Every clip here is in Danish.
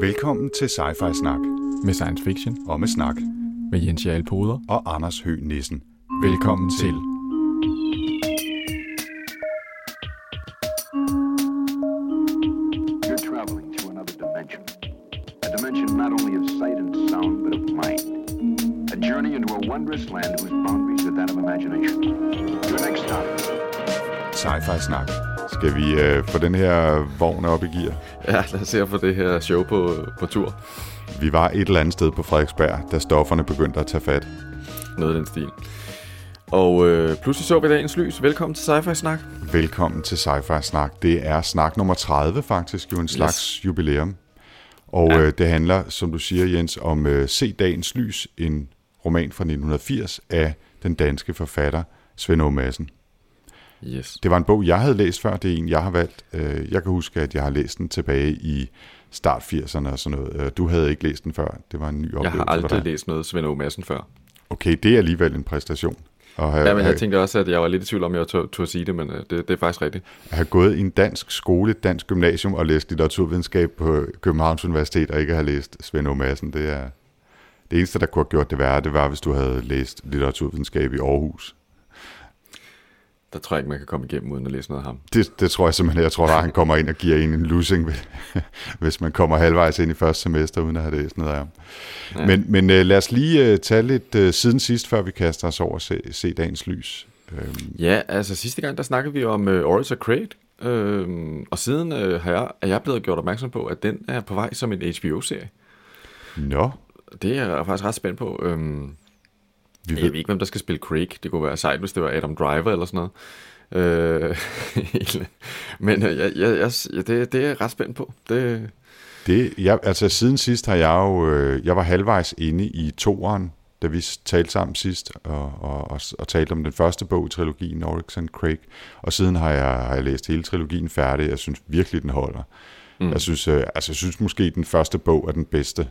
Velkommen til Sci-Fi Snak med science fiction og med snak med Jens Jarl Poder. og Anders Høgh Nissen. Velkommen til. You're traveling to another dimension. A dimension not only of sight and sound, but of mind. A journey into a wondrous land whose boundaries are that of imagination. Your next stop. Sci-Fi Snak. Skal vi øh, få den her vogn op i gear? Ja, lad os se få det her show på, på tur. Vi var et eller andet sted på Frederiksberg, da stofferne begyndte at tage fat. Noget af den stil. Og øh, pludselig så vi dagens lys. Velkommen til Sci-Fi Snak. Velkommen til Sci-Fi Snak. Det er snak nummer 30 faktisk, jo en slags yes. jubilæum. Og ja. øh, det handler, som du siger Jens, om øh, Se Dagens Lys, en roman fra 1980 af den danske forfatter Svend Aage Madsen. Yes. Det var en bog, jeg havde læst før. Det er en, jeg har valgt. Øh, Jeg kan huske, at jeg har læst den tilbage i start 80'erne og sådan noget. Øh, Du havde ikke læst den før. Det var en ny oplevelse Jeg har aldrig læst noget Svend Aage Madsen før. Okay, det er alligevel en præstation. At have, Ja, men jeg tænkte også, at jeg var lidt i tvivl om, jeg tog, tog at sige det, men øh, det, det er faktisk rigtigt. at have gået i en dansk skole, et dansk gymnasium og læst litteraturvidenskab på Københavns Universitet og ikke have læst Svend Aage Madsen, det er det eneste, der kunne have gjort det værre, det var, hvis du havde læst litteraturvidenskab i Aarhus. Der tror jeg ikke, man kan komme igennem uden at læse noget af ham. Det, det tror jeg simpelthen, jeg tror, at han kommer ind og giver en en losing, hvis man kommer halvvejs ind i første semester, uden at have læst noget af ham. Ja. Men, men uh, lad os lige uh, tage lidt uh, siden sidst, før vi kaster os over at se, se dagens lys. Øhm, Ja, altså sidste gang, der snakkede vi om uh, Oris og Craig. Øhm, og siden uh, har jeg, er jeg blevet gjort opmærksom på, at den er på vej som en HBO-serie. nå, Det er jeg faktisk ret spændt på. Øhm, vi Jeg ved ikke, hvem der skal spille Craig. Det kunne være sejt, hvis det var Adam Driver eller sådan noget. Øh, men øh, jeg, jeg, jeg, ja, det, det er jeg ret spændt på. Det, Det, jeg, altså siden sidst har jeg jo, øh, jeg var halvvejs inde i toeren, da vi talte sammen sidst, og, og, og, og talte om den første bog i trilogien, Oryx and Craig, og siden har jeg, har jeg læst hele trilogien færdig, jeg synes virkelig, den holder. Mm. Jeg, synes, øh, altså, jeg synes måske, den første bog er den bedste,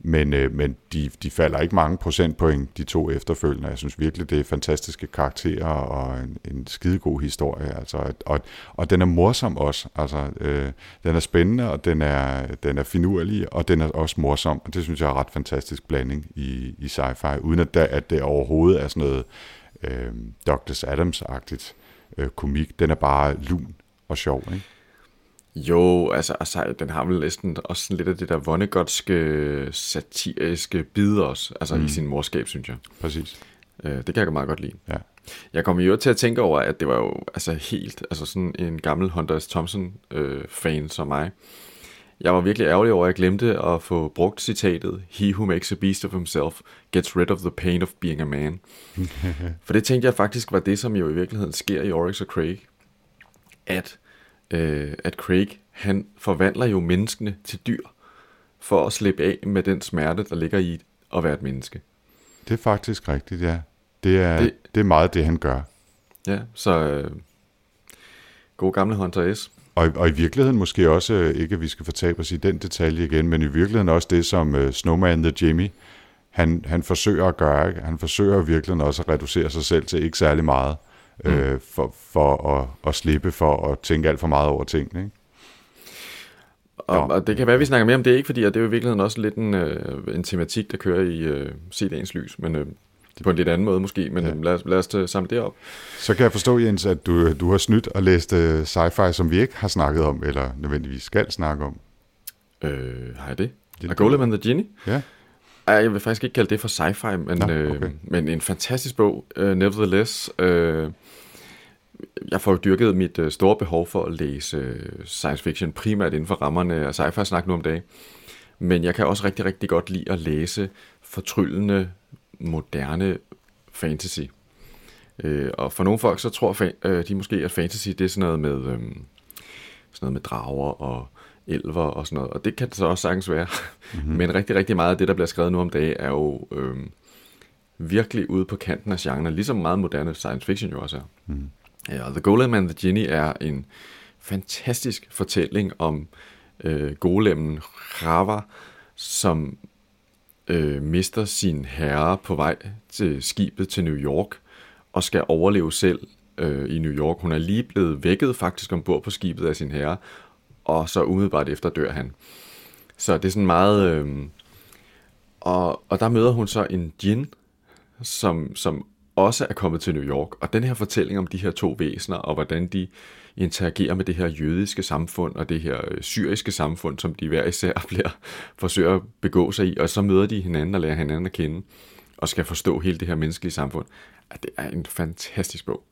men, øh, men de, de falder ikke mange procentpoint, de to efterfølgende. Jeg synes virkelig, det er fantastiske karakterer og en, en skidegod historie. Altså, og, og den er morsom også. Altså, øh, den er spændende, og den er, den er finurlig, og den er også morsom. Og det synes jeg er en ret fantastisk blanding i, i sci-fi, uden at, der, at det overhovedet er sådan noget øh, Douglas Adams-agtigt øh, komik. Den er bare lun og sjov, ikke? Jo, altså, altså, den har vel næsten også sådan lidt af det der vonnegotske, satiriske bid også, altså mm. i sin morskab, synes jeg. Præcis. Øh, det kan jeg meget godt lide. Ja. Jeg kom jo til at tænke over, at det var jo altså helt, altså sådan en gammel Hunter S. Thompson-fan som mig. Jeg var virkelig ærgerlig over, at jeg glemte at få brugt citatet He who makes a beast of himself gets rid of the pain of being a man. For det tænkte jeg faktisk var det, som jo i virkeligheden sker i Oryx og Craig. At, øh, at Craig, han forvandler jo menneskene til dyr, for at slippe af med den smerte, der ligger i at være et menneske. Det er faktisk rigtigt, ja. Det er, det, Det- er meget det, han gør. Ja, så øh, god gamle Hunter S. Og, og i virkeligheden måske også, øh, ikke at vi skal fortabe os i den detalje igen, men i virkeligheden også det, som uh, Snowman the Jimmy, han, han forsøger at gøre. Ikke? Han forsøger virkelig også at reducere sig selv til ikke særlig meget, mm. øh, for, for at, at slippe for at tænke alt for meget over tingene. Ikke? Og, og det kan være, at vi snakker mere om det, ikke fordi at det er jo i virkeligheden også lidt en, øh, en tematik, der kører i øh, CD'ens lys, men øh, på en lidt anden måde måske, men Ja. lad, os, lad os øh, samle det op. Så kan jeg forstå, Jens, at du, du har snydt og læst uh, sci-fi, som vi ikke har snakket om, eller nødvendigvis skal snakke om. Øh, har jeg det? Det- A Golem and the Genie? Ja, Ej, jeg vil faktisk ikke kalde det for sci-fi, men, Nå, Nå, okay. øh, men en fantastisk bog, uh, nevertheless. Øh, jeg får jo dyrket mit øh, store behov for at læse øh, science fiction, primært inden for rammerne af sci-fi snak nu om dagen. Men jeg kan også rigtig, rigtig godt lide at læse fortryllende, moderne fantasy. Øh, og for nogle folk, så tror øh, de måske, at fantasy det er sådan noget med, øh, sådan noget med drager og elver og sådan noget. Og det kan det så også sagtens være. Mm-hmm. Men rigtig, rigtig meget af det, der bliver skrevet nu om dagen, er jo øh, virkelig ude på kanten af genren, ligesom meget moderne science fiction jo også er. Mm. Ja, og The Golem and the Genie er en fantastisk fortælling om øh, golemmen Rava, som øh, mister sin herre på vej til skibet til New York og skal overleve selv øh, i New York. Hun er lige blevet vækket faktisk ombord på skibet af sin herre, og så umiddelbart efter dør han. Så det er sådan meget... Øh, og, og der møder hun så en djinn, som, som også er kommet til New York. Og den her fortælling om de her to væsener, og hvordan de interagerer med det her jødiske samfund, og det her øh, syriske samfund, som de hver især bliver, forsøger at begå sig i, og så møder de hinanden og lærer hinanden at kende, og skal forstå hele det her menneskelige samfund. At det er en fantastisk bog.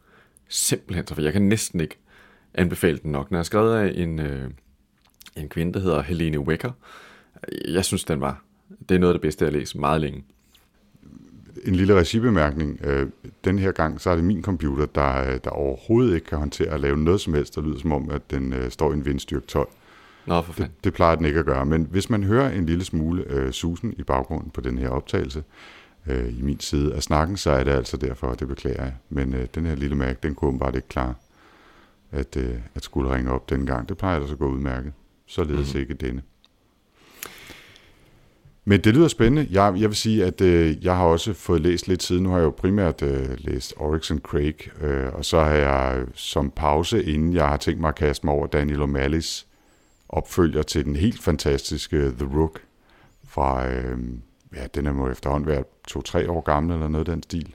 Simpelthen, for jeg kan næsten ikke anbefale den nok. Den er skrevet af en, øh, en kvinde, der hedder Helene Wecker. Jeg synes, den var det er noget af det bedste, jeg har læst meget længe. En lille regibemærkning. Øh, den her gang, så er det min computer, der, der overhovedet ikke kan håndtere at lave noget som helst, der lyder som om, at den øh, står i en vindstyrke 12. Nå, for det, det plejer den ikke at gøre. Men hvis man hører en lille smule øh, susen i baggrunden på den her optagelse, øh, i min side af snakken, så er det altså derfor, det beklager jeg. Men øh, den her lille mærke, den kunne bare ikke klar at, øh, at skulle ringe op dengang. Det plejer altså at gå udmærket. Således mm. ikke denne. Men det lyder spændende. Jeg, jeg vil sige, at øh, jeg har også fået læst lidt siden. Nu har jeg jo primært øh, læst Oryx and Craig, øh, og så har jeg som pause, inden jeg har tænkt mig at kaste mig over Daniel O'Malley's opfølger til den helt fantastiske The Rook fra, øh, ja, den er må efterhånden være to-tre år gammel eller noget af den stil.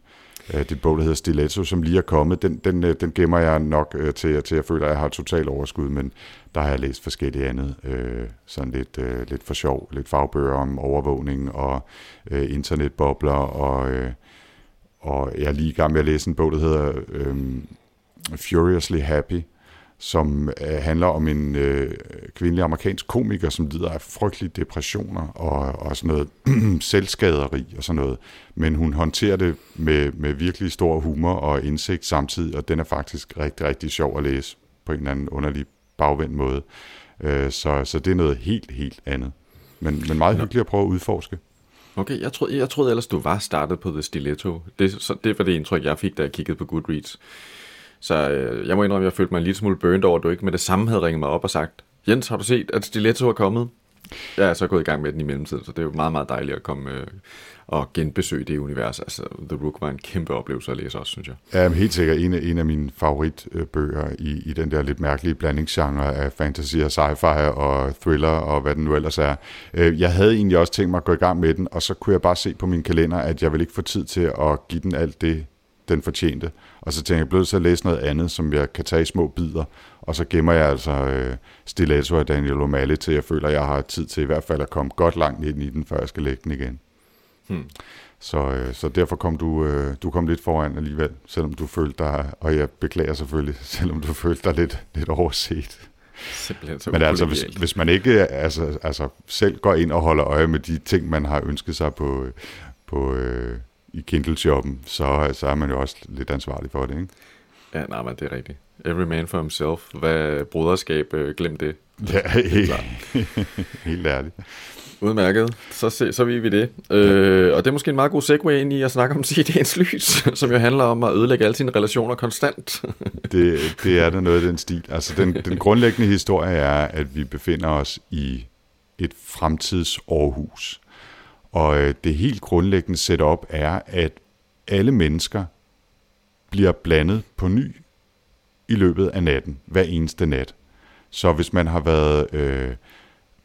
Øh, Det bog, der hedder Stiletto, som lige er kommet, den, den, øh, den gemmer jeg nok øh, til, til jeg føler, at jeg har total overskud, men der har jeg læst forskellige andet, øh, sådan lidt, øh, lidt for sjov, lidt fagbøger om overvågning og øh, internetbobler, og, øh, og jeg er lige i gang med at læse en bog, der hedder øh, Furiously Happy, som øh, handler om en øh, kvindelig amerikansk komiker, som lider af frygtelige depressioner og, og sådan noget selvskaderi og sådan noget. Men hun håndterer det med, med virkelig stor humor og indsigt samtidig, og den er faktisk rigtig, rigtig sjov at læse på en eller anden underlig bagvendt måde. Øh, så, så det er noget helt, helt andet. Men, men meget hyggeligt at prøve at udforske. Okay, jeg troede, jeg troede ellers, du var startet på The Stiletto. Det, så, det var det indtryk, jeg fik, da jeg kiggede på Goodreads. Så øh, jeg må indrømme, at jeg følte mig en lille smule burnt over, at du ikke med det samme havde ringet mig op og sagt, Jens, har du set, at Stiletto er kommet? Jeg er så gået i gang med den i mellemtiden, så det er jo meget, meget dejligt at komme øh, og genbesøge det univers. Altså, The Rook var en kæmpe oplevelse at læse også, synes jeg. Ja, helt sikkert en af, en af mine favoritbøger i, i den der lidt mærkelige blandingsgenre af fantasy og sci-fi og thriller og hvad den nu ellers er. Øh, jeg havde egentlig også tænkt mig at gå i gang med den, og så kunne jeg bare se på min kalender, at jeg vil ikke få tid til at give den alt det, den fortjente. Og så tænkte jeg, jeg blev så at læse noget andet, som jeg kan tage i små bidder. Og så gemmer jeg altså øh, Stiletto af Daniel O'Malley til, jeg føler, at jeg har tid til i hvert fald at komme godt langt ind i den, før jeg skal lægge den igen. Hmm. Så, øh, så derfor kom du, øh, du kom lidt foran alligevel, selvom du følte dig, og jeg beklager selvfølgelig, selvom du følte dig lidt, lidt overset. Simpelthen så Men altså, hvis, hvis man ikke altså, altså, selv går ind og holder øje med de ting, man har ønsket sig på, på, øh, i Kindle-shoppen, så, så er man jo også lidt ansvarlig for det, ikke? Ja, nej, men det er rigtigt. Every man for himself. Hvad broderskab, øh, glem det. Ja, helt, helt ærligt. Udmærket. Så, se, så ved vi det. Øh, og det er måske en meget god segue ind i at snakke om CD'ens lys, som jo handler om at ødelægge alle sine relationer konstant. det, det er der noget af den stil. Altså den, den grundlæggende historie er, at vi befinder os i et fremtids Aarhus. Og øh, det helt grundlæggende setup er, at alle mennesker bliver blandet på ny i løbet af natten, hver eneste nat. Så hvis man har været øh,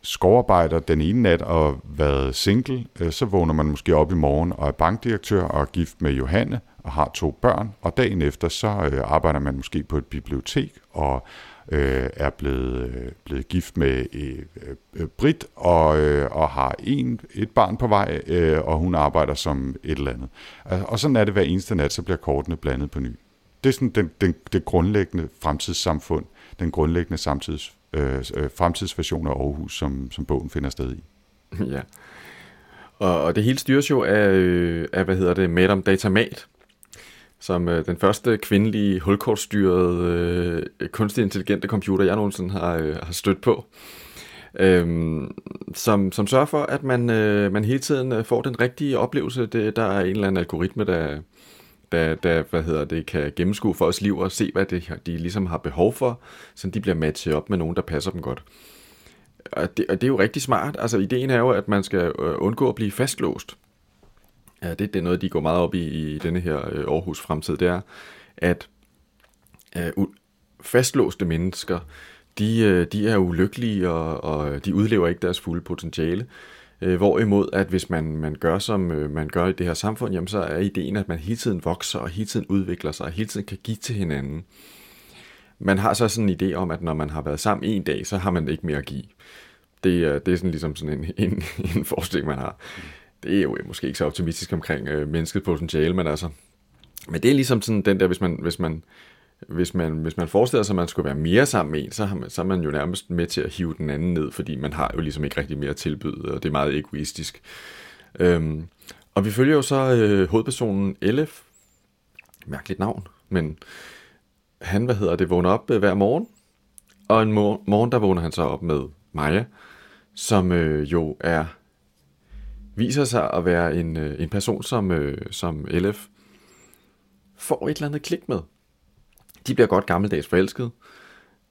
skovarbejder den ene nat og været single, øh, så vågner man måske op i morgen og er bankdirektør og er gift med Johanne og har to børn, og dagen efter så øh, arbejder man måske på et bibliotek og øh, er blevet, øh, blevet gift med øh, øh, Brit og, øh, og har en, et barn på vej, øh, og hun arbejder som et eller andet. Og sådan er det hver eneste nat, så bliver kortene blandet på ny. Det er sådan den, den, det grundlæggende fremtidssamfund, den grundlæggende samtids, øh, øh fremtidsversion af Aarhus, som, som bogen finder sted i. Ja. Og, og det hele styres jo af, øh, af hvad hedder det, Madame Datamat, som øh, den første kvindelige hulkortstyrede øh, kunstig intelligente computer, jeg nogensinde har, øh, har stødt på. Øhm, som, som sørger for, at man, øh, man hele tiden øh, får den rigtige oplevelse. Det, der er en eller anden algoritme, der, der, der hvad hedder det, kan gennemskue os liv og se, hvad det, de ligesom har behov for, så de bliver matchet op med nogen, der passer dem godt. Og det, og det er jo rigtig smart. Altså, ideen er jo, at man skal øh, undgå at blive fastlåst. Ja, det, det er noget, de går meget op i i denne her øh, Aarhus fremtid, det er, at øh, fastlåste mennesker, de, øh, de er ulykkelige, og, og de udlever ikke deres fulde potentiale. Øh, hvorimod, at hvis man, man gør, som øh, man gør i det her samfund, jamen, så er ideen, at man hele tiden vokser, og hele tiden udvikler sig, og hele tiden kan give til hinanden. Man har så sådan en idé om, at når man har været sammen en dag, så har man ikke mere at give. Det, er, det er sådan ligesom sådan en, en, en forestilling, man har. Det er jo øh, måske ikke så optimistisk omkring øh, menneskets potentiale, men altså... Men det er ligesom sådan den der, hvis man, hvis man, hvis man, hvis man forestiller sig, at man skulle være mere sammen med en, så, har man, så er man jo nærmest med til at hive den anden ned, fordi man har jo ligesom ikke rigtig mere tilbyde, og det er meget egoistisk. Øhm, og vi følger jo så øh, hovedpersonen Elef, mærkeligt navn, men han, hvad hedder det, vågner op øh, hver morgen, og en mor- morgen, der vågner han så op med Maja, som øh, jo er viser sig at være en, øh, en person, som, øh, som LF får et eller andet klik med. De bliver godt gammeldags forelsket.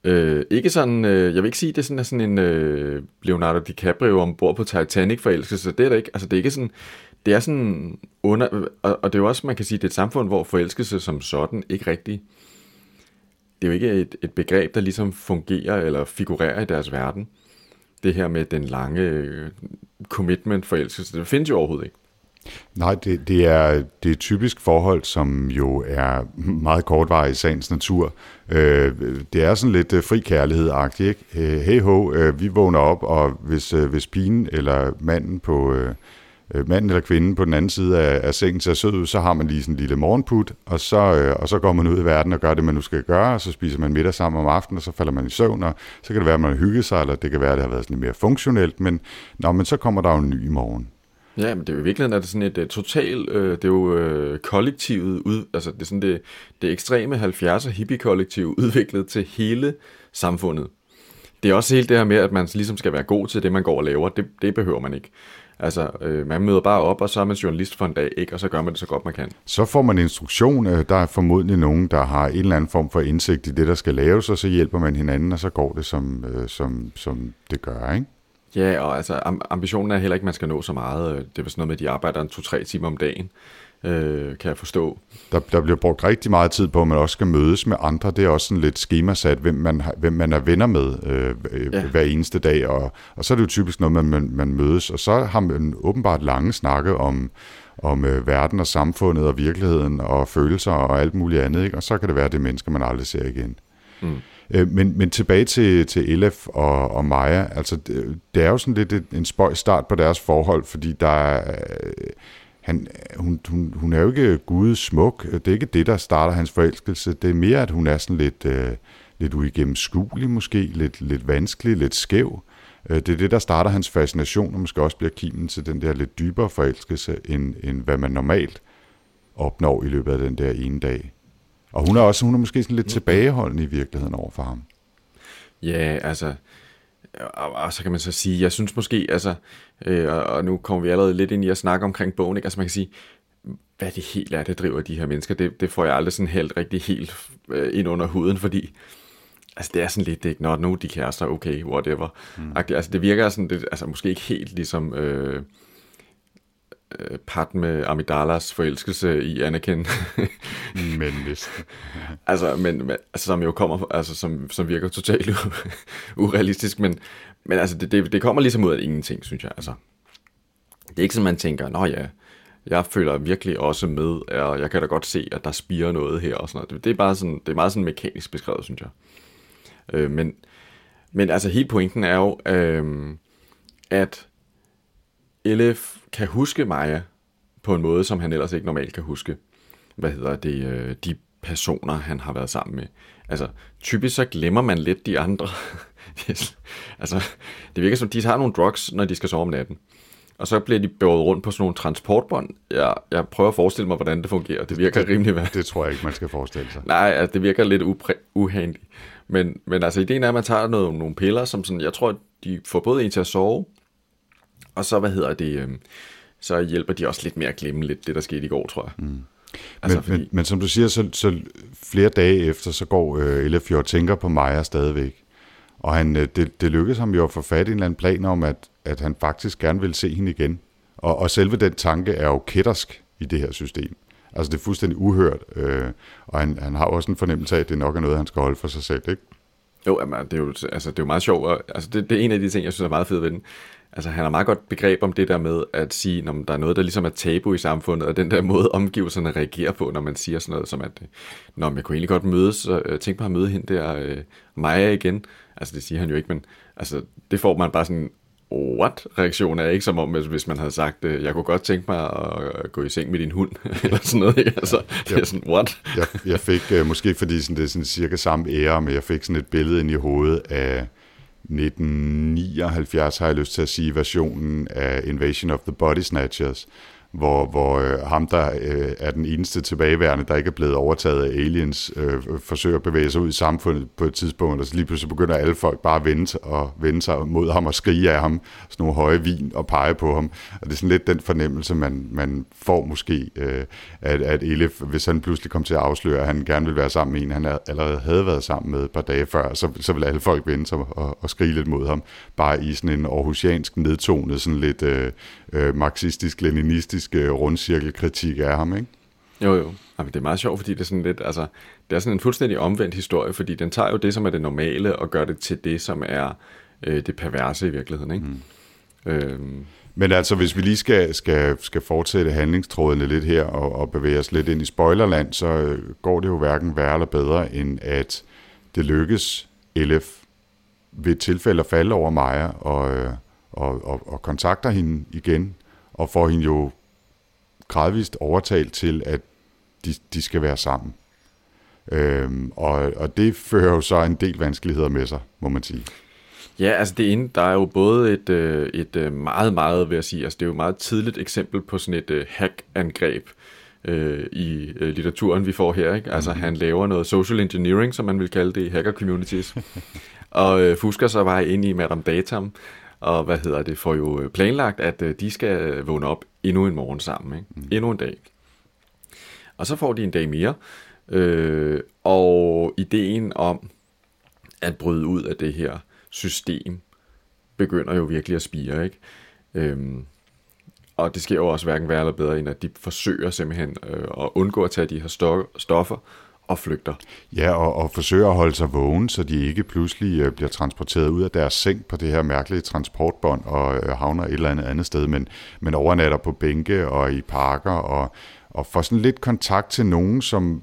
Øh, ikke sådan, øh, jeg vil ikke sige, det er sådan, er sådan en øh, Leonardo DiCaprio ombord på Titanic forelskelse. Det er det ikke. Altså, det er ikke sådan, det er sådan under, og, og det er jo også, man kan sige, det er et samfund, hvor forelskelse som sådan ikke rigtig, det er jo ikke et, et begreb, der ligesom fungerer eller figurerer i deres verden. Det her med den lange øh, commitment forelskelse, det findes jo overhovedet ikke. Nej, det, det, er, det er et typisk forhold, som jo er meget kortvarigt i sagens natur. Øh, det er sådan lidt øh, fri kærlighed-agtigt, ikke? Øh, hey ho, øh, vi vågner op, og hvis, hvis pigen eller manden på... Øh, øh, manden eller kvinden på den anden side af, af sengen ser sød ud, så har man lige sådan en lille morgenput, og så, øh, og så går man ud i verden og gør det, man nu skal gøre, og så spiser man middag sammen om aftenen, og så falder man i søvn, og så kan det være, at man har hygget sig, eller det kan være, at det har været sådan lidt mere funktionelt, men, nå, men så kommer der jo en ny morgen. Ja, men det er jo i virkeligheden er det sådan et uh, total, uh, det er jo uh, kollektivet, ud, altså det er sådan det, det ekstreme 70'er hippie-kollektiv udviklet til hele samfundet. Det er også helt det her med, at man ligesom skal være god til det, man går og laver. Det, det behøver man ikke. Altså, øh, man møder bare op, og så er man journalist for en dag, ikke? og så gør man det så godt man kan. Så får man instruktion. Der er formodentlig nogen, der har en eller anden form for indsigt i det, der skal laves, og så hjælper man hinanden, og så går det, som, øh, som, som det gør, ikke? Ja, og altså ambitionen er heller ikke, at man skal nå så meget. Det er sådan noget med, at de arbejder en to-tre timer om dagen, øh, kan jeg forstå. Der, der bliver brugt rigtig meget tid på, at man også skal mødes med andre. Det er også sådan lidt skemasat, hvem man, hvem man er venner med øh, ja. hver eneste dag. Og, og så er det jo typisk noget, man, man, man mødes. Og så har man åbenbart lange snakke om, om øh, verden og samfundet og virkeligheden og følelser og alt muligt andet. Ikke? Og så kan det være, det er mennesker, man aldrig ser igen. Mm. Øh, men, men tilbage til, til Elef og, og Maja, altså det, det er jo sådan lidt en spøj start på deres forhold, fordi der er, han, hun, hun, hun er jo ikke Guds smuk, det er ikke det, der starter hans forelskelse, det er mere, at hun er sådan lidt, øh, lidt uigennemskuelig måske, lidt, lidt vanskelig, lidt skæv. Øh, det er det, der starter hans fascination, og måske også bliver kimen til den der lidt dybere forelskelse, end, end hvad man normalt opnår i løbet af den der ene dag. Og hun er også hun er måske sådan lidt tilbageholdende i virkeligheden over for ham. Ja, altså, og, og så kan man så sige, jeg synes måske, altså, øh, og, og nu kommer vi allerede lidt ind i at snakke omkring bogen, ikke? altså man kan sige, hvad det helt er, det driver de her mennesker, det, det får jeg aldrig sådan helt rigtig helt øh, ind under huden, fordi altså det er sådan lidt, det er ikke, når nu de kærester, okay, whatever. Mm. Altså det virker sådan, det, altså måske ikke helt ligesom, øh, øh, pat med Amidalas forelskelse i Anakin. men næsten. altså, men, altså, som jo kommer, altså, som, som virker totalt urealistisk, men, men altså, det, det, det kommer ligesom ud af ingenting, synes jeg. Altså, det er ikke sådan, man tænker, nå ja, jeg føler virkelig også med, og jeg kan da godt se, at der spiger noget her og sådan noget. Det, det er bare sådan, det er meget sådan mekanisk beskrevet, synes jeg. Øh, men, men altså, hele pointen er jo, øh, at Elef kan huske Maja på en måde, som han ellers ikke normalt kan huske. Hvad hedder det? Øh, de personer, han har været sammen med. Altså, typisk så glemmer man lidt de andre. altså, det virker som, de har nogle drugs, når de skal sove om natten. Og så bliver de båret rundt på sådan nogle transportbånd. Jeg, jeg prøver at forestille mig, hvordan det fungerer. Det virker det, rimelig værd. Det tror jeg ikke, man skal forestille sig. Nej, altså, det virker lidt uhandigt. Men, men altså, ideen er, at man tager noget, nogle piller, som sådan, jeg tror, de får både en til at sove, og så, hvad hedder det, øh, så hjælper de også lidt mere at glemme lidt det, der skete i går, tror jeg. Mm. Altså, men, fordi... men, men som du siger, så, så flere dage efter, så går øh, Elefjord tænker på Maja stadigvæk. Og han, øh, det, det lykkedes ham jo at få fat i en eller anden plan om, at, at han faktisk gerne vil se hende igen. Og, og selve den tanke er jo kættersk i det her system. Altså det er fuldstændig uhørt, øh, og han, han har også en fornemmelse af, at det nok er noget, han skal holde for sig selv, ikke? Jo, jamen, det, er jo, altså, det er jo meget sjovt. og, Altså, det, det er en af de ting, jeg synes er meget fedt ved den. Altså, han har meget godt begreb om det der med at sige, når der er noget, der ligesom er tabu i samfundet, og den der måde, omgivelserne reagerer på, når man siger sådan noget som, at når jeg kunne egentlig godt mødes, og øh, tænke mig at møde hende der, øh, Maja igen. Altså, det siger han jo ikke, men altså, det får man bare sådan, what? Reaktion er ikke som om, hvis man havde sagt, øh, jeg kunne godt tænke mig at gå i seng med din hund, eller sådan noget. Ikke? Altså, det er sådan, what? jeg, jeg fik, øh, måske fordi sådan, det er sådan cirka samme ære, men jeg fik sådan et billede ind i hovedet af 1979, har jeg lyst til at sige, versionen af Invasion of the Body Snatchers, hvor, hvor øh, ham, der øh, er den eneste tilbageværende, der ikke er blevet overtaget af aliens, øh, forsøger at bevæge sig ud i samfundet på et tidspunkt, og så lige pludselig begynder alle folk bare at vende, og vende sig mod ham og skrige af ham, sådan nogle høje vin og pege på ham. Og det er sådan lidt den fornemmelse, man, man får måske, øh, at, at Elif, hvis han pludselig kom til at afsløre, at han gerne vil være sammen med en, han allerede havde været sammen med et par dage før, så, så vil alle folk vende sig og, og skrige lidt mod ham, bare i sådan en aarhusiansk nedtonet, sådan lidt øh, øh, marxistisk-leninistisk øh, rundcirkelkritik af ham, ikke? Jo, jo. Jamen, det er meget sjovt, fordi det er sådan lidt, altså, det er sådan en fuldstændig omvendt historie, fordi den tager jo det, som er det normale, og gør det til det, som er øh, det perverse i virkeligheden, ikke? Mm. Øhm. Men altså, hvis vi lige skal, skal, skal fortsætte handlingstrådene lidt her, og, og bevæge os lidt ind i spoilerland, så øh, går det jo hverken værre eller bedre, end at det lykkes Elef ved et tilfælde at falde over Maja, og, øh, og, og, og kontakter hende igen, og får hende jo gradvist overtalt til, at de, de skal være sammen. Øhm, og, og det fører jo så en del vanskeligheder med sig, må man sige. Ja, altså det ene, der er jo både et, øh, et øh, meget, meget, vil jeg sige, altså det er jo et meget tidligt eksempel på sådan et uh, hack-angreb øh, i litteraturen, vi får her. Ikke? Altså mm. han laver noget social engineering, som man vil kalde det i hacker-communities, og øh, fusker sig bare ind i Madame Datam, og hvad hedder det, får jo øh, planlagt, at øh, de skal øh, vågne op endnu en morgen sammen, ikke? Mm. endnu en dag. Og så får de en dag mere, øh, og ideen om at bryde ud af det her system begynder jo virkelig at spire, ikke? Øhm, og det sker jo også hverken værre eller bedre, end at de forsøger simpelthen øh, at undgå at tage de her stoffer, og flygter. Ja, og, og forsøger at holde sig vågen, så de ikke pludselig øh, bliver transporteret ud af deres seng på det her mærkelige transportbånd og øh, havner et eller andet andet sted, men, men overnatter på bænke og i parker og, og får sådan lidt kontakt til nogen, som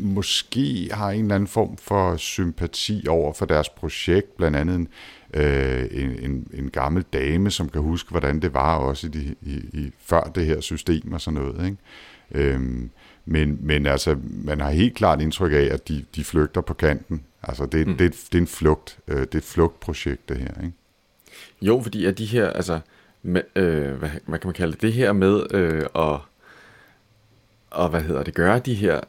måske har en eller anden form for sympati over for deres projekt, blandt andet en, øh, en, en, en gammel dame, som kan huske, hvordan det var også i, de, i, i før det her system og sådan noget. Ikke? Øhm, men, men altså, man har helt klart indtryk af, at de, de flygter på kanten. Altså, det, mm. det, det er en flugt. Øh, det er et flugtprojekt, det her, ikke? Jo, fordi at de her, altså, med, øh, hvad, hvad kan man kalde det, det her med øh, at, og hvad hedder det, gøre de her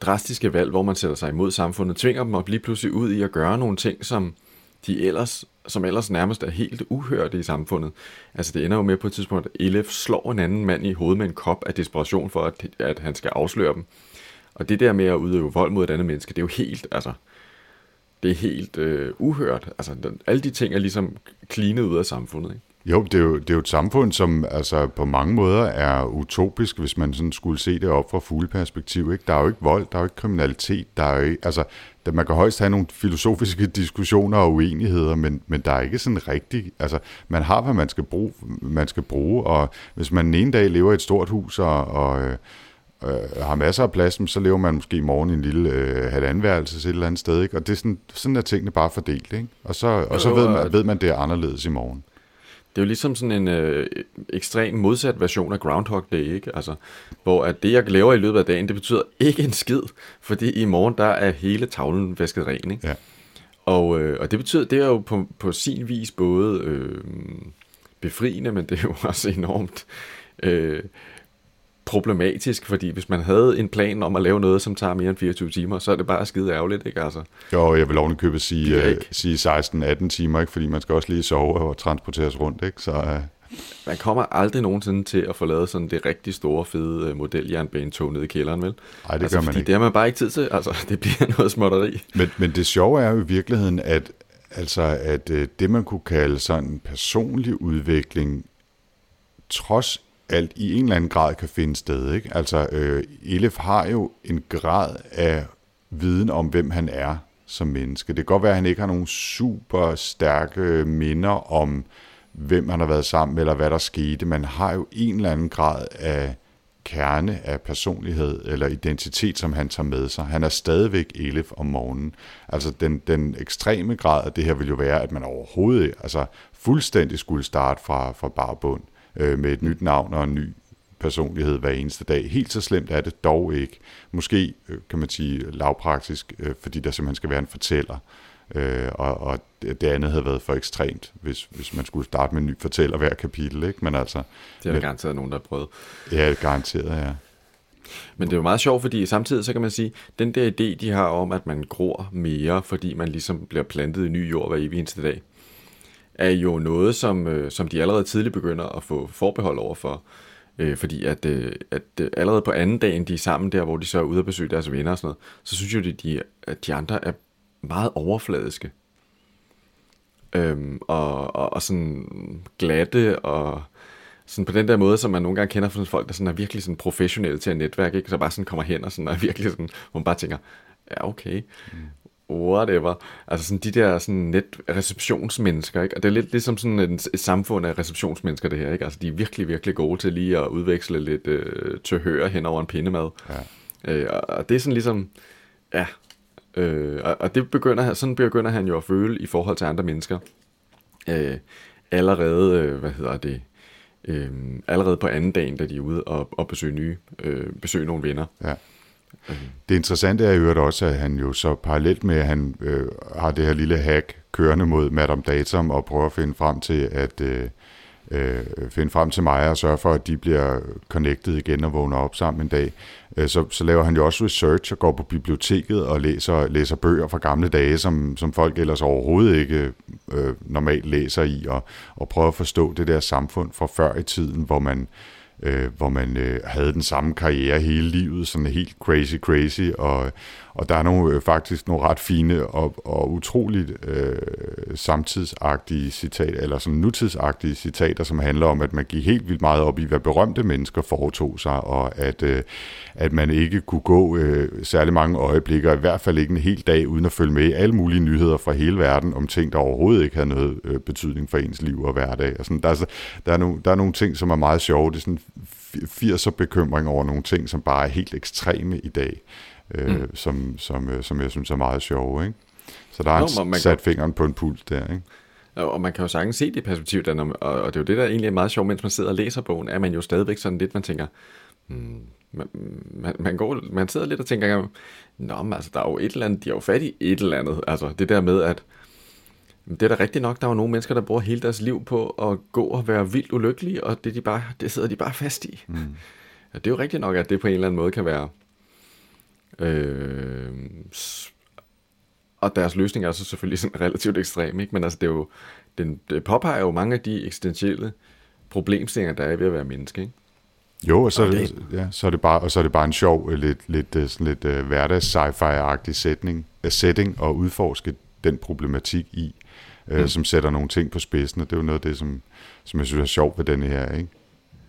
drastiske valg, hvor man sætter sig imod samfundet, tvinger dem at lige pludselig ud i at gøre nogle ting, som de ellers, som ellers nærmest er helt uhørte i samfundet. Altså det ender jo med på et tidspunkt, at Elef slår en anden mand i hovedet med en kop af desperation for, at, at han skal afsløre dem. Og det der med at udøve vold mod et andet menneske, det er jo helt, altså, det er helt øh, uhørt. Altså, den, alle de ting er ligesom klinet ud af samfundet, ikke? Jo, det er jo, det er jo et samfund, som altså, på mange måder er utopisk, hvis man sådan skulle se det op fra fugleperspektiv. Ikke? Der er jo ikke vold, der er jo ikke kriminalitet, der er jo ikke, altså, man kan højst have nogle filosofiske diskussioner og uenigheder, men, men der er ikke sådan rigtig, altså man har, hvad man skal bruge, man skal bruge og hvis man en ene dag lever i et stort hus og, og øh, har masser af plads, så lever man måske i morgen i en lille øh, halvandenværelse et eller andet sted, ikke? og det er sådan, sådan er tingene bare fordelt, ikke? og så, og så ved, man, ved man, det er anderledes i morgen. Det er jo ligesom sådan en øh, ekstrem modsat version af Groundhog Day, ikke? Altså, hvor at det, jeg laver i løbet af dagen, det betyder ikke en skid, fordi i morgen, der er hele tavlen vasket ren, ikke? Ja. Og, øh, og det betyder, det er jo på, på sin vis både øh, befriende, men det er jo også enormt øh, problematisk, fordi hvis man havde en plan om at lave noget, som tager mere end 24 timer, så er det bare skide ærgerligt, ikke altså? Jo, jeg vil ovenikøbet sige, uh, sige 16-18 timer, ikke? fordi man skal også lige sove og transporteres rundt, ikke? Så, uh... Man kommer aldrig nogensinde til at få lavet sådan det rigtig store, fede uh, modeljernbanetog nede i kælderen, vel? Nej, det altså, gør man fordi ikke. det har man bare ikke tid til, altså det bliver noget småtteri. Men, men det sjove er jo i virkeligheden, at, altså, at uh, det, man kunne kalde sådan personlig udvikling, trods alt i en eller anden grad kan finde sted. Ikke? Altså, øh, Elef har jo en grad af viden om, hvem han er, som menneske. Det kan godt være, at han ikke har nogen super stærke minder om, hvem han har været sammen med, eller hvad der skete. Man har jo en eller anden grad af kerne af personlighed eller identitet, som han tager med sig. Han er stadigvæk Elif om morgenen. Altså den, den ekstreme grad af det her vil jo være, at man overhovedet altså fuldstændig skulle starte fra, fra barbund øh, med et nyt navn og en ny personlighed hver eneste dag. Helt så slemt er det dog ikke. Måske øh, kan man sige lavpraktisk, øh, fordi der simpelthen skal være en fortæller. Øh, og, og det andet havde været for ekstremt, hvis, hvis man skulle starte med en ny fortæller hver kapitel. Ikke? Men altså, det er der garanteret nogen, der har prøvet. Ja, garanteret, ja. Men det er jo meget sjovt, fordi samtidig så kan man sige, den der idé, de har om, at man gror mere, fordi man ligesom bliver plantet i ny jord hver evig eneste dag, er jo noget, som, øh, som de allerede tidligt begynder at få forbehold over for. Øh, fordi at, øh, at øh, allerede på anden dagen, de er sammen der, hvor de så er ude at besøge deres venner og sådan noget, så synes jo, de, de, at de andre er meget overfladiske. Øhm, og, og, og sådan glatte og sådan på den der måde, som man nogle gange kender fra folk, der sådan er virkelig sådan professionelle til at netværke, ikke? så bare sådan kommer hen og sådan er virkelig sådan, hvor man bare tænker, ja okay, mm whatever. Altså sådan de der sådan net receptionsmennesker, ikke? Og det er lidt ligesom sådan et, et samfund af receptionsmennesker det her, ikke? Altså de er virkelig, virkelig gode til lige at udveksle lidt øh, tøhør hen over en pindemad. Ja. Øh, og, og det er sådan ligesom, ja, Øh, og, og det begynder, sådan begynder han jo at føle i forhold til andre mennesker. Øh, allerede, øh, hvad hedder det, øh, allerede på anden dagen, da de er ude og, og besøge nye, øh, besøge nogle venner. Ja. Det interessante er jo også, at han jo så parallelt med, at han øh, har det her lille hack kørende mod Madame Datum og prøver at finde frem til, at øh, øh, finde frem til mig og sørge for, at de bliver connected igen og vågner op sammen en dag. Øh, så, så laver han jo også research og går på biblioteket og læser, læser bøger fra gamle dage, som, som folk ellers overhovedet ikke øh, normalt læser i, og, og prøver at forstå det der samfund fra før i tiden, hvor man øh, Øh, hvor man øh, havde den samme karriere hele livet, sådan helt crazy, crazy, og, og der er nogle, øh, faktisk nogle ret fine og, og utroligt øh, samtidsagtige citater, eller sådan nutidsagtige citater, som handler om, at man gik helt vildt meget op i, hvad berømte mennesker foretog sig, og at, øh, at man ikke kunne gå øh, særlig mange øjeblikker, i hvert fald ikke en hel dag, uden at følge med i alle mulige nyheder fra hele verden, om ting, der overhovedet ikke havde noget øh, betydning for ens liv og hverdag. Og sådan, der, er, der, er nogle, der er nogle ting, som er meget sjove. Det er sådan 80'er bekymring over nogle ting, som bare er helt ekstreme i dag øh, mm. som, som, øh, som jeg synes er meget sjove. Ikke? Så der er Nå, en, sat kan... fingeren på en puls der. Ikke? Og man kan jo sagtens se det i perspektiv, der, og det er jo det, der egentlig er meget sjovt, mens man sidder og læser bogen, er man jo stadigvæk sådan lidt, man tænker, hmm, man, man, man, går, man sidder lidt og tænker, Nå, men altså, der er jo et eller andet, de er jo fat i et eller andet. Altså, det der med, at det er da rigtigt nok, der er jo nogle mennesker, der bruger hele deres liv på at gå og være vildt ulykkelige, og det, de bare, det sidder de bare fast i. Mm. Ja, det er jo rigtigt nok, at det på en eller anden måde kan være Øh, og deres løsning er så selvfølgelig sådan relativt ekstrem, ikke? men altså det, er jo, den, det påpeger jo mange af de eksistentielle problemstillinger, der er ved at være menneske. Ikke? Jo, og så, og det, ja, så er det bare og så er det bare en sjov lidt lidt øh, sådan lidt uh, hverdags sci-fi-agtig setting, uh, setting og udforske den problematik i, uh, mm. som sætter nogle ting på spidsen, og det er jo noget af det som som jeg synes er sjovt ved denne her, ikke?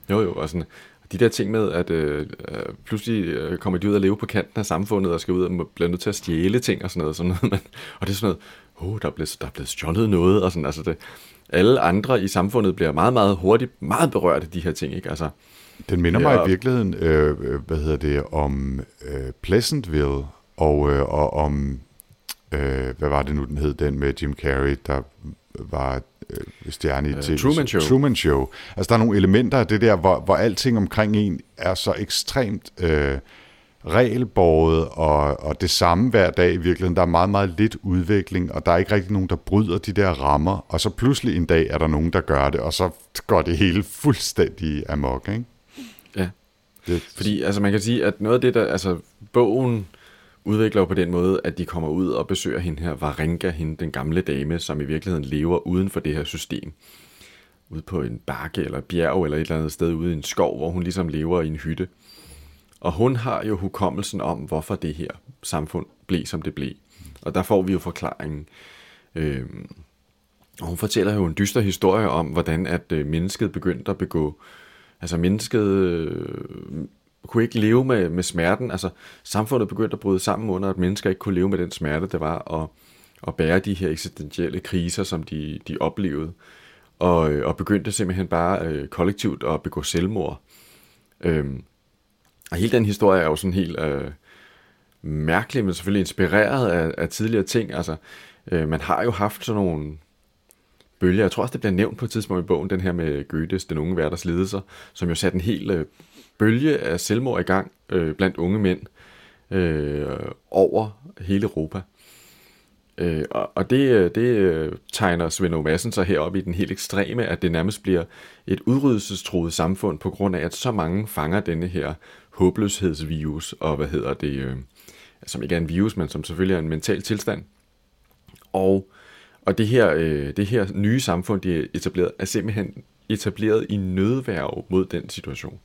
Jo, jo, og sådan, de der ting med, at øh, øh, pludselig øh, kommer de ud og leve på kanten af samfundet, og skal ud og blive nødt til at stjæle ting og sådan noget. Sådan noget. Men, og det er sådan noget, oh, der er blevet, der er blevet stjålet noget, og sådan, altså det, alle andre i samfundet bliver meget, meget hurtigt, meget berørt af de her ting, ikke? Altså, den minder mig ja, i virkeligheden, øh, øh, hvad hedder det, om øh, Pleasantville, og, øh, og om, øh, hvad var det nu, den hed, den med Jim Carrey, der var øh, stjerne i uh, Truman Show. Truman Show. Altså der er nogle elementer af det der, hvor, hvor alting omkring en er så ekstremt øh, regelbordet og, og det samme hver dag i virkeligheden. Der er meget, meget lidt udvikling, og der er ikke rigtig nogen, der bryder de der rammer. Og så pludselig en dag er der nogen, der gør det, og så går det hele fuldstændig amok, ikke? Ja. Det, Fordi altså man kan sige, at noget af det der, altså bogen udvikler jo på den måde, at de kommer ud og besøger hende her, Varenka, hende, den gamle dame, som i virkeligheden lever uden for det her system. Ude på en bakke eller bjerg eller et eller andet sted ude i en skov, hvor hun ligesom lever i en hytte. Og hun har jo hukommelsen om, hvorfor det her samfund blev, som det blev. Og der får vi jo forklaringen. Øhm, og hun fortæller jo en dyster historie om, hvordan at øh, mennesket begyndte at begå, altså mennesket øh, kunne ikke leve med, med smerten. Altså, samfundet begyndte at bryde sammen under, at mennesker ikke kunne leve med den smerte, det var at, at bære de her eksistentielle kriser, som de, de oplevede. Og, øh, og begyndte simpelthen bare øh, kollektivt at begå selvmord. Øhm, og hele den historie er jo sådan helt øh, mærkelig, men selvfølgelig inspireret af, af tidligere ting. Altså, øh, man har jo haft sådan nogle bølger. Jeg tror også, det bliver nævnt på et tidspunkt i bogen, den her med Goethes, Den unge værters lidelser, som jo satte en hel øh, bølge af selvmord i gang øh, blandt unge mænd øh, over hele Europa. Øh, og, og det, øh, det øh, tegner Svend Madsen så herop i den helt ekstreme, at det nærmest bliver et udryddelsestroet samfund på grund af, at så mange fanger denne her håbløshedsvirus, og hvad hedder det, øh, altså, som ikke er en virus, men som selvfølgelig er en mental tilstand. Og, og det, her, øh, det her nye samfund, de er etableret, er simpelthen etableret i nødværv mod den situation.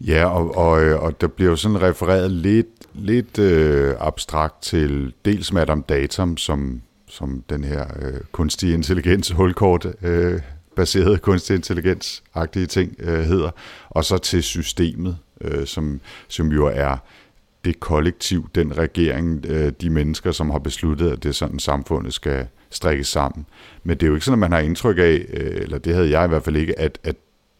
Ja, og, og, øh, og der bliver jo sådan refereret lidt, lidt øh, abstrakt til dels Madame Datum, som, som den her øh, kunstig intelligens, hulkort øh, baseret kunstig intelligens-agtige ting øh, hedder, og så til systemet, øh, som, som jo er det kollektiv, den regering, øh, de mennesker, som har besluttet, at det er sådan, samfundet skal strikkes sammen. Men det er jo ikke sådan, at man har indtryk af, øh, eller det havde jeg i hvert fald ikke, at, at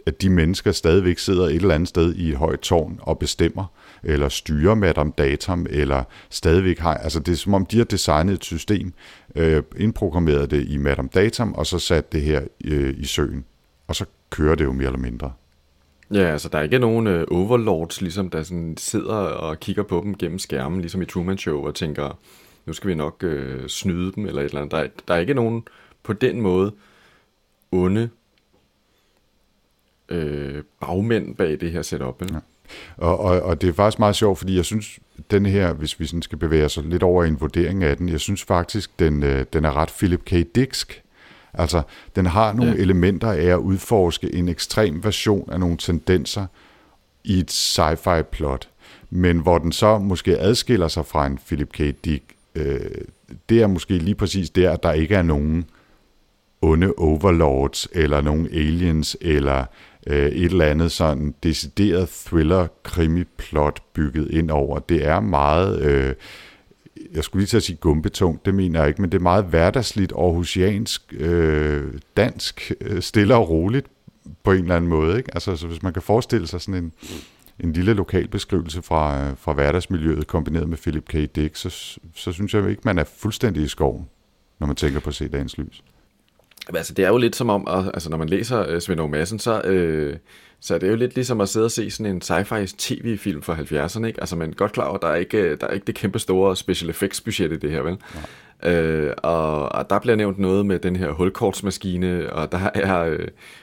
at de mennesker stadigvæk sidder et eller andet sted i et højt tårn og bestemmer, eller styrer Madame Datum, eller stadigvæk har, altså det er som om de har designet et system, øh, indprogrammeret det i Madame Datum, og så sat det her øh, i søen. Og så kører det jo mere eller mindre. Ja, altså der er ikke nogen øh, overlords, ligesom der sådan sidder og kigger på dem gennem skærmen, ligesom i Truman Show, og tænker, nu skal vi nok øh, snyde dem, eller et eller andet. Der er, der er ikke nogen på den måde onde øh, bagmænd bag det her setup. Ja. Og, og, og det er faktisk meget sjovt, fordi jeg synes, den her, hvis vi sådan skal bevæge os lidt over i en vurdering af den, jeg synes faktisk, den, øh, den er ret Philip K. Dicksk. Altså, den har nogle ja. elementer af at udforske en ekstrem version af nogle tendenser i et sci-fi plot, men hvor den så måske adskiller sig fra en Philip K. Dick, øh, det er måske lige præcis der, at der ikke er nogen onde overlords, eller nogen aliens, eller øh, et eller andet sådan decideret thriller krimi-plot bygget ind over. Det er meget, øh, jeg skulle lige til at sige gumbetungt, det mener jeg ikke, men det er meget hverdagsligt, aarhusiansk, øh, dansk, øh, stille og roligt på en eller anden måde. Ikke? Altså, så hvis man kan forestille sig sådan en, en lille lokal beskrivelse fra, øh, fra hverdagsmiljøet kombineret med Philip K. Dick, så, så synes jeg ikke, man er fuldstændig i skoven, når man tænker på at se dagens lys. Altså, det er jo lidt som om, altså når man læser uh, Svend Aage Madsen, så, uh, så er det jo lidt ligesom at sidde og se sådan en sci-fi tv-film fra 70'erne, ikke? Altså, man er godt klar over, at der er ikke, der er ikke det kæmpe store special effects budget i det her, vel? Ja. Uh, og, og der bliver nævnt noget med den her hulkortsmaskine, og der er uh,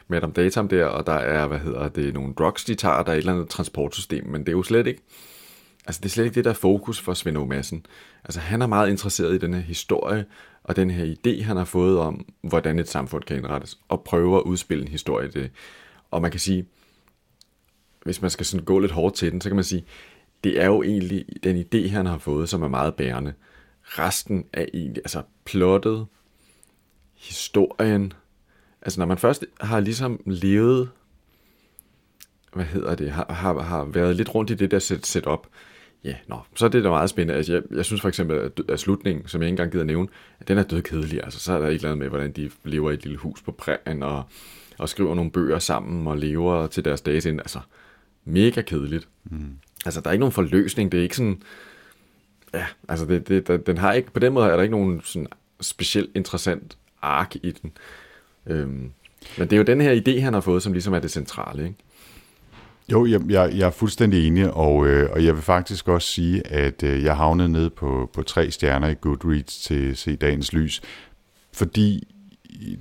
Madame Datum der, og der er, hvad hedder det, nogle drugs, de tager, der er et eller andet transportsystem, men det er jo slet ikke, altså det er slet ikke det, der er fokus for Svend O. Madsen. Altså, han er meget interesseret i den her historie, og den her idé, han har fået om, hvordan et samfund kan indrettes, og prøver at udspille en historie i det. Og man kan sige, hvis man skal sådan gå lidt hårdt til den, så kan man sige, det er jo egentlig den idé, han har fået, som er meget bærende. Resten er egentlig, altså plottet, historien, altså når man først har ligesom levet, hvad hedder det, har, har, har været lidt rundt i det der set, set op, Ja, nå, så er det da meget spændende. Altså, jeg, jeg synes for eksempel, at, at slutningen, som jeg ikke engang gider nævne, at den er dødkedelig. Altså, så er der ikke noget med, hvordan de lever i et lille hus på prærien, og, og skriver nogle bøger sammen, og lever til deres dage ind. Altså, mega kedeligt. Mm. Altså, der er ikke nogen forløsning. Det er ikke sådan... Ja, altså, det, det, den har ikke... På den måde er der ikke nogen sådan specielt interessant ark i den. Øhm, men det er jo den her idé, han har fået, som ligesom er det centrale, ikke? Jo, jeg, jeg, jeg er fuldstændig enig, og, øh, og jeg vil faktisk også sige, at øh, jeg havnede ned på, på tre stjerner i Goodreads til Se Dagens Lys, fordi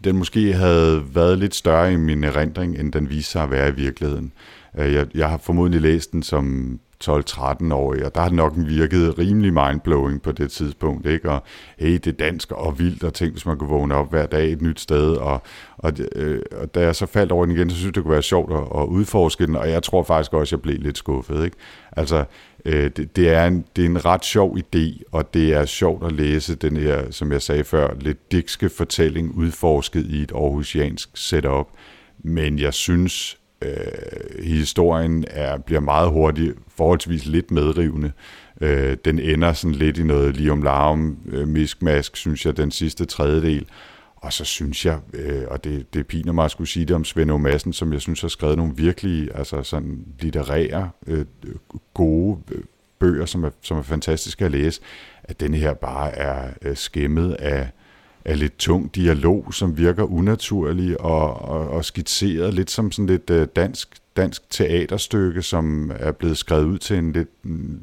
den måske havde været lidt større i min erindring, end den viste sig at være i virkeligheden. Øh, jeg, jeg har formodentlig læst den som 12-13-årig, og der har nok virket rimelig mindblowing på det tidspunkt, ikke? Og hey, det er dansk og vildt, og tænk, hvis man kunne vågne op hver dag et nyt sted, og, og, øh, og da jeg så faldt over den igen, så synes jeg, det kunne være sjovt at, at udforske den, og jeg tror faktisk også, at jeg blev lidt skuffet, ikke? Altså, øh, det, det, er en, det er en ret sjov idé, og det er sjovt at læse den her, som jeg sagde før, lidt dikske fortælling udforsket i et aarhusiansk setup, men jeg synes, øh, historien er, bliver meget hurtigt, forholdsvis lidt medrivende. Øh, den ender sådan lidt i noget lium larm, øh, miskmask, synes jeg, den sidste tredjedel. Og så synes jeg, øh, og det, det piner mig at skulle sige det om Svend O. Madsen, som jeg synes har skrevet nogle virkelig altså sådan litterære, øh, gode øh, bøger, som er, som er fantastiske at læse, at den her bare er øh, skæmmet af, af lidt tung dialog, som virker unaturlig og, og, og skitseret lidt som sådan lidt øh, dansk, dansk teaterstykke, som er blevet skrevet ud til en lidt,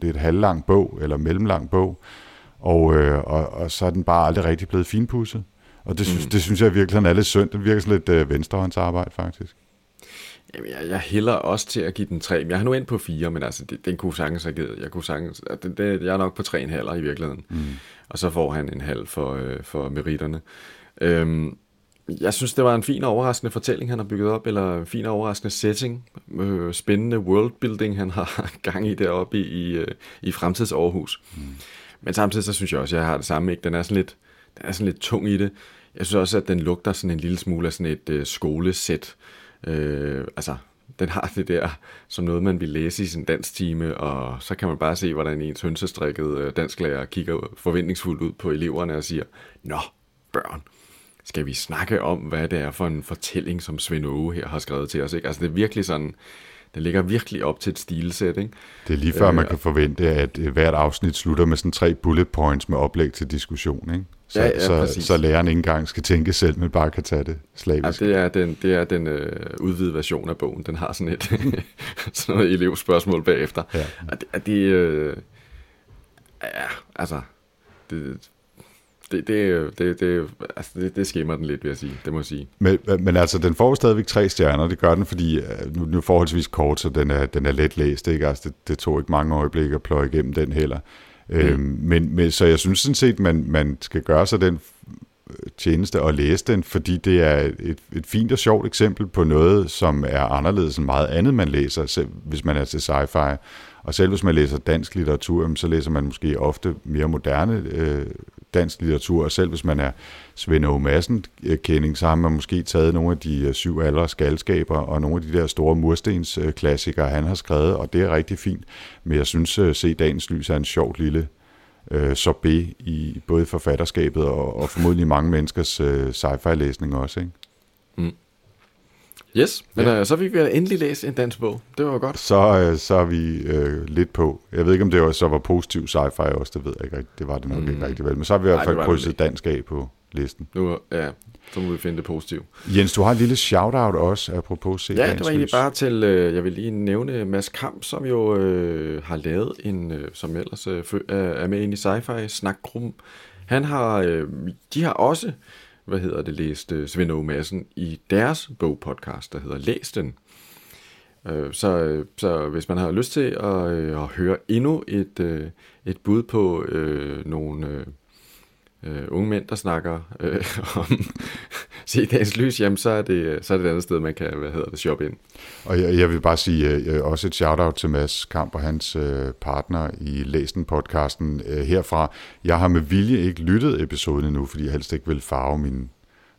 lidt halvlang bog, eller mellemlang bog, og, øh, og, og så er den bare aldrig rigtig blevet finpudset. Og det, synes, mm. det synes jeg virkelig er lidt synd. Det virker sådan lidt øh, venstrehåndsarbejde, faktisk. Jamen, jeg, jeg hælder også til at give den 3. Jeg har nu ind på 4, men altså, det, den kunne sagtens have givet. Jeg, kunne sagtens, det, det, jeg er nok på 3,5 i virkeligheden. Mm. Og så får han en halv for, øh, for meritterne. Øhm, jeg synes, det var en fin og overraskende fortælling, han har bygget op, eller en fin og overraskende setting. Øh, spændende worldbuilding, han har gang i deroppe i, i, øh, i fremtids Aarhus. Mm. Men samtidig så synes jeg også, at jeg har det samme. Ikke? Den, er sådan lidt, den er sådan lidt tung i det. Jeg synes også, at den lugter sådan en lille smule af sådan et øh, skolesæt. Øh, Øh, altså, den har det der, som noget, man vil læse i sin dansk time, og så kan man bare se, hvordan en hønsestrikket øh, dansklærer kigger forventningsfuldt ud på eleverne og siger, Nå, børn, skal vi snakke om, hvad det er for en fortælling, som Svend Åge her har skrevet til os. Ikke? Altså det er virkelig sådan, det ligger virkelig op til et stilsæt. Ikke? Det er lige før, øh, man kan forvente, at øh, hvert afsnit slutter med sådan tre bullet points med oplæg til diskussion. Ikke? Så, ja, ja, så, så læreren ikke engang skal tænke selv, men bare kan tage det slavisk. Ja, det er den, det er den øh, udvidede version af bogen. Den har sådan et sådan noget elevspørgsmål bagefter. Ja. Og det, det øh, ja, altså, det, det, det, det, det, altså det, det skimmer den lidt, vil jeg sige. Det må jeg sige. Men, men altså, den får stadigvæk tre stjerner. Det gør den, fordi øh, nu, nu er forholdsvis kort, så den er, den er let læst. Ikke? Altså, det, det tog ikke mange øjeblikke at pløje igennem den heller. Mm. Øhm, men, men, så jeg synes sådan set, man, man skal gøre sig den tjeneste og læse den, fordi det er et, et fint og sjovt eksempel på noget, som er anderledes end meget andet, man læser, selv hvis man er til sci-fi. Og selv hvis man læser dansk litteratur, så læser man måske ofte mere moderne øh, dansk litteratur, og selv hvis man er Svend O. Madsen-kending, øh, så har man måske taget nogle af de øh, syv aldre skaldskaber og nogle af de der store murstensklassikere, han har skrevet, og det er rigtig fint. Men jeg synes, at Se Dagens Lys er en sjov lille øh, sorbet i både forfatterskabet og, og formodentlig mange menneskers øh, sci-fi-læsning også. Ikke? Yes, men ja. øh, så fik vi endelig læst en dansk bog. Det var godt. Så, øh, så er vi øh, lidt på. Jeg ved ikke, om det var, så var positiv sci-fi også, det ved jeg ikke Det var det nok mm. ikke rigtig vel. Men så har vi i hvert fald krydset dansk af på listen. Nu, ja, så må vi finde det positivt. Jens, du har en lille shout-out også, apropos se Ja, det var egentlig bare til, øh, jeg vil lige nævne Mads Kamp, som jo øh, har lavet en, øh, som ellers øh, er med ind i sci-fi snakgruppen. Han har, øh, de har også hvad hedder det, læste Svend O. Madsen i deres bogpodcast, der hedder Læs den. Øh, så, så hvis man har lyst til at, øh, at høre endnu et, øh, et bud på øh, nogle øh, unge mænd, der snakker øh, om se dagens lys, jamen så er, det, så er det et andet sted, man kan, hvad hedder det, shoppe ind. Og jeg, jeg vil bare sige øh, også et shout-out til Mads Kamp og hans øh, partner i Læsen-podcasten øh, herfra. Jeg har med vilje ikke lyttet episoden endnu, fordi jeg helst ikke vil farve min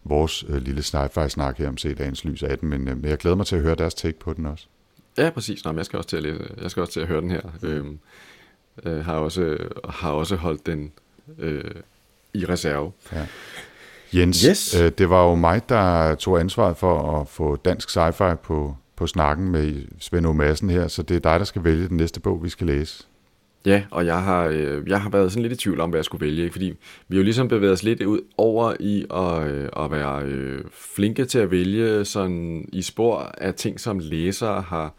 vores øh, lille sci-fi-snak her om se dagens lys af den, men, øh, jeg glæder mig til at høre deres take på den også. Ja, præcis. Nå, men jeg skal også til at, læse, jeg skal også til at høre den her. Øh, øh, har, også, har også holdt den øh, i reserve. Ja. Jens, yes. øh, det var jo mig, der tog ansvaret for at få dansk sci-fi på, på snakken med Svend O. Madsen her, så det er dig, der skal vælge den næste bog, vi skal læse. Ja, og jeg har, øh, jeg har været sådan lidt i tvivl om, hvad jeg skulle vælge, fordi vi har jo ligesom bevæget os lidt ud over i at, øh, at være øh, flinke til at vælge sådan i spor af ting, som læsere har,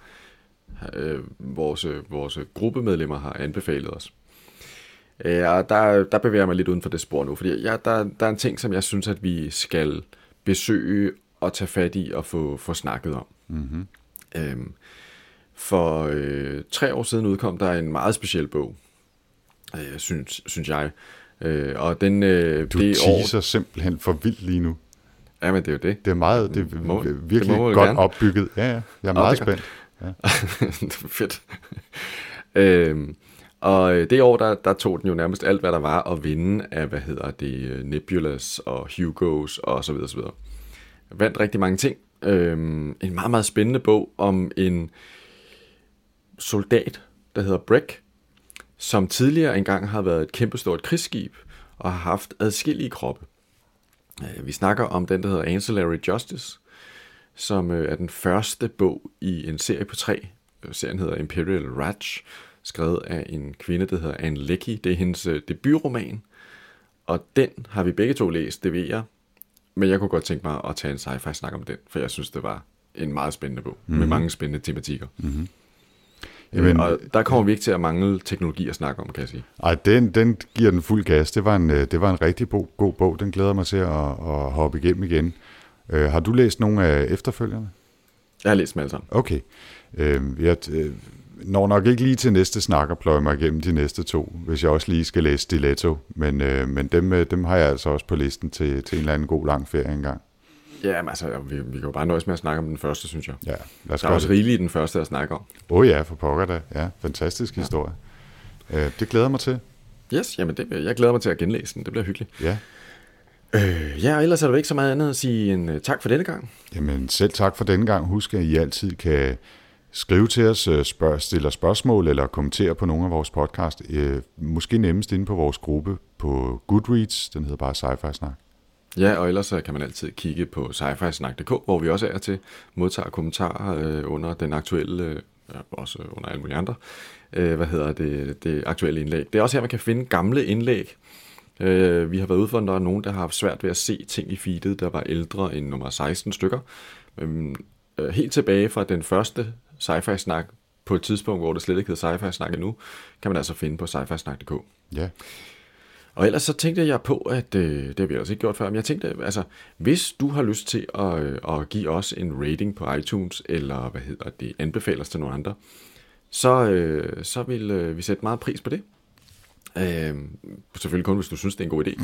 øh, vores, vores gruppemedlemmer har anbefalet os. Øh, og der, der bevæger jeg mig lidt uden for det spor nu, fordi jeg, der, der er en ting, som jeg synes, at vi skal besøge og tage fat i og få, få snakket om. Mm-hmm. Øhm, for øh, tre år siden udkom der en meget speciel bog, øh, synes, synes jeg. Øh, og den, øh, du det teaser år... simpelthen for vildt lige nu. Ja, men det er jo det. Det er meget, det er må, virkelig det må godt gerne. opbygget. Ja, ja. Jeg er meget spændt. Ja. fedt. øhm, og øh, det år, der, der tog den jo nærmest alt, hvad der var at vinde af, hvad hedder det, øh, Nebulas og Hugos og så videre, så videre. Vandt rigtig mange ting, Øhm, en meget, meget spændende bog om en soldat, der hedder Breck, som tidligere engang har været et kæmpestort krigsskib og har haft adskillige kroppe. Øh, Vi snakker om den, der hedder Ancillary Justice, som øh, er den første bog i en serie på tre. Øh, serien hedder Imperial Raj, skrevet af en kvinde, der hedder Anne Leckie. Det er hendes øh, debutroman, og den har vi begge to læst, det ved jeg. Men jeg kunne godt tænke mig at tage en sci-fi snak om den, for jeg synes, det var en meget spændende bog, mm-hmm. med mange spændende tematikker. Mm-hmm. Jamen, og der kommer vi ikke til at mangle teknologi at snakke om, kan jeg sige. Ej, den, den giver den fuld gas. Det var en, øh, det var en rigtig bo, god bog. Den glæder mig til at, at hoppe igennem igen. Øh, har du læst nogle af efterfølgerne? Jeg har læst dem alle sammen. Okay. Øh, jeg øh, når nok ikke lige til næste snak og pløje mig igennem de næste to, hvis jeg også lige skal læse Stiletto. Men, øh, men dem, øh, dem har jeg altså også på listen til, til en eller anden god lang ferie engang. Ja, men altså, vi, vi kan jo bare nøjes med at snakke om den første, synes jeg. Ja, lad os Der er også det. rigeligt i den første at snakke om. Åh oh, ja, for pokker da. Ja, fantastisk ja. historie. Øh, det glæder jeg mig til. Yes, jamen det, jeg glæder mig til at genlæse den. Det bliver hyggeligt. Ja. Øh, ja, og ellers er der ikke så meget andet at sige end uh, tak for denne gang. Jamen selv tak for denne gang. Husk, at I altid kan Skriv til os, øh, spørg, stiller spørgsmål eller kommenter på nogle af vores podcast. Øh, måske nemmest inde på vores gruppe på Goodreads. Den hedder bare Sci-Fi Snak. Ja, og ellers kan man altid kigge på sci-fi-snak.dk, hvor vi også er til modtager kommentarer øh, under den aktuelle, øh, også under alle mulige andre, øh, hvad hedder det, det aktuelle indlæg. Det er også her, man kan finde gamle indlæg. Øh, vi har været ude for, at der er nogen, der har haft svært ved at se ting i feedet, der var ældre end nummer 16 stykker. Øhm, øh, helt tilbage fra den første sci-fi-snak, på et tidspunkt, hvor det slet ikke hedder sci-fi-snak endnu, kan man altså finde på sci-fi-snak.dk. Ja. Og ellers så tænkte jeg på, at øh, det har vi altså ikke gjort før, men jeg tænkte, altså, hvis du har lyst til at, øh, at give os en rating på iTunes, eller hvad hedder det, anbefale os til nogle andre, så, øh, så vil øh, vi sætte meget pris på det. Øh, selvfølgelig kun, hvis du synes, det er en god idé.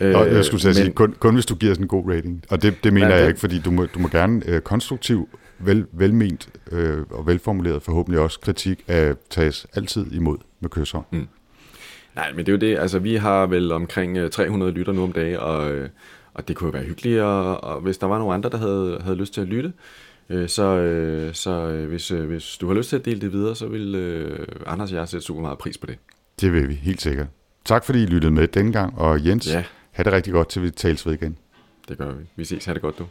Øh, Og jeg skulle til at men- sige, kun, kun hvis du giver os en god rating. Og det, det mener Ja, jeg det- ikke, fordi du må, du må gerne øh, konstruktiv, vel, velment øh, og velformuleret, forhåbentlig også kritik af tages altid imod med kysshånd. Mm. Nej, men det er jo det. Altså, vi har vel omkring øh, 300 lytter nu om dagen, og, øh, og det kunne jo være hyggeligt, og, og hvis der var nogle andre, der havde, havde lyst til at lytte, øh, så, øh, så øh, hvis, øh, hvis du har lyst til at dele det videre, så vil øh, Anders og jeg sætte super meget pris på det. Det vil vi, helt sikkert. Tak fordi I lyttede med denne gang, og Jens, Ja. have det rigtig godt, til vi tales ved igen. Det gør vi. Vi ses. Ha' det godt, du.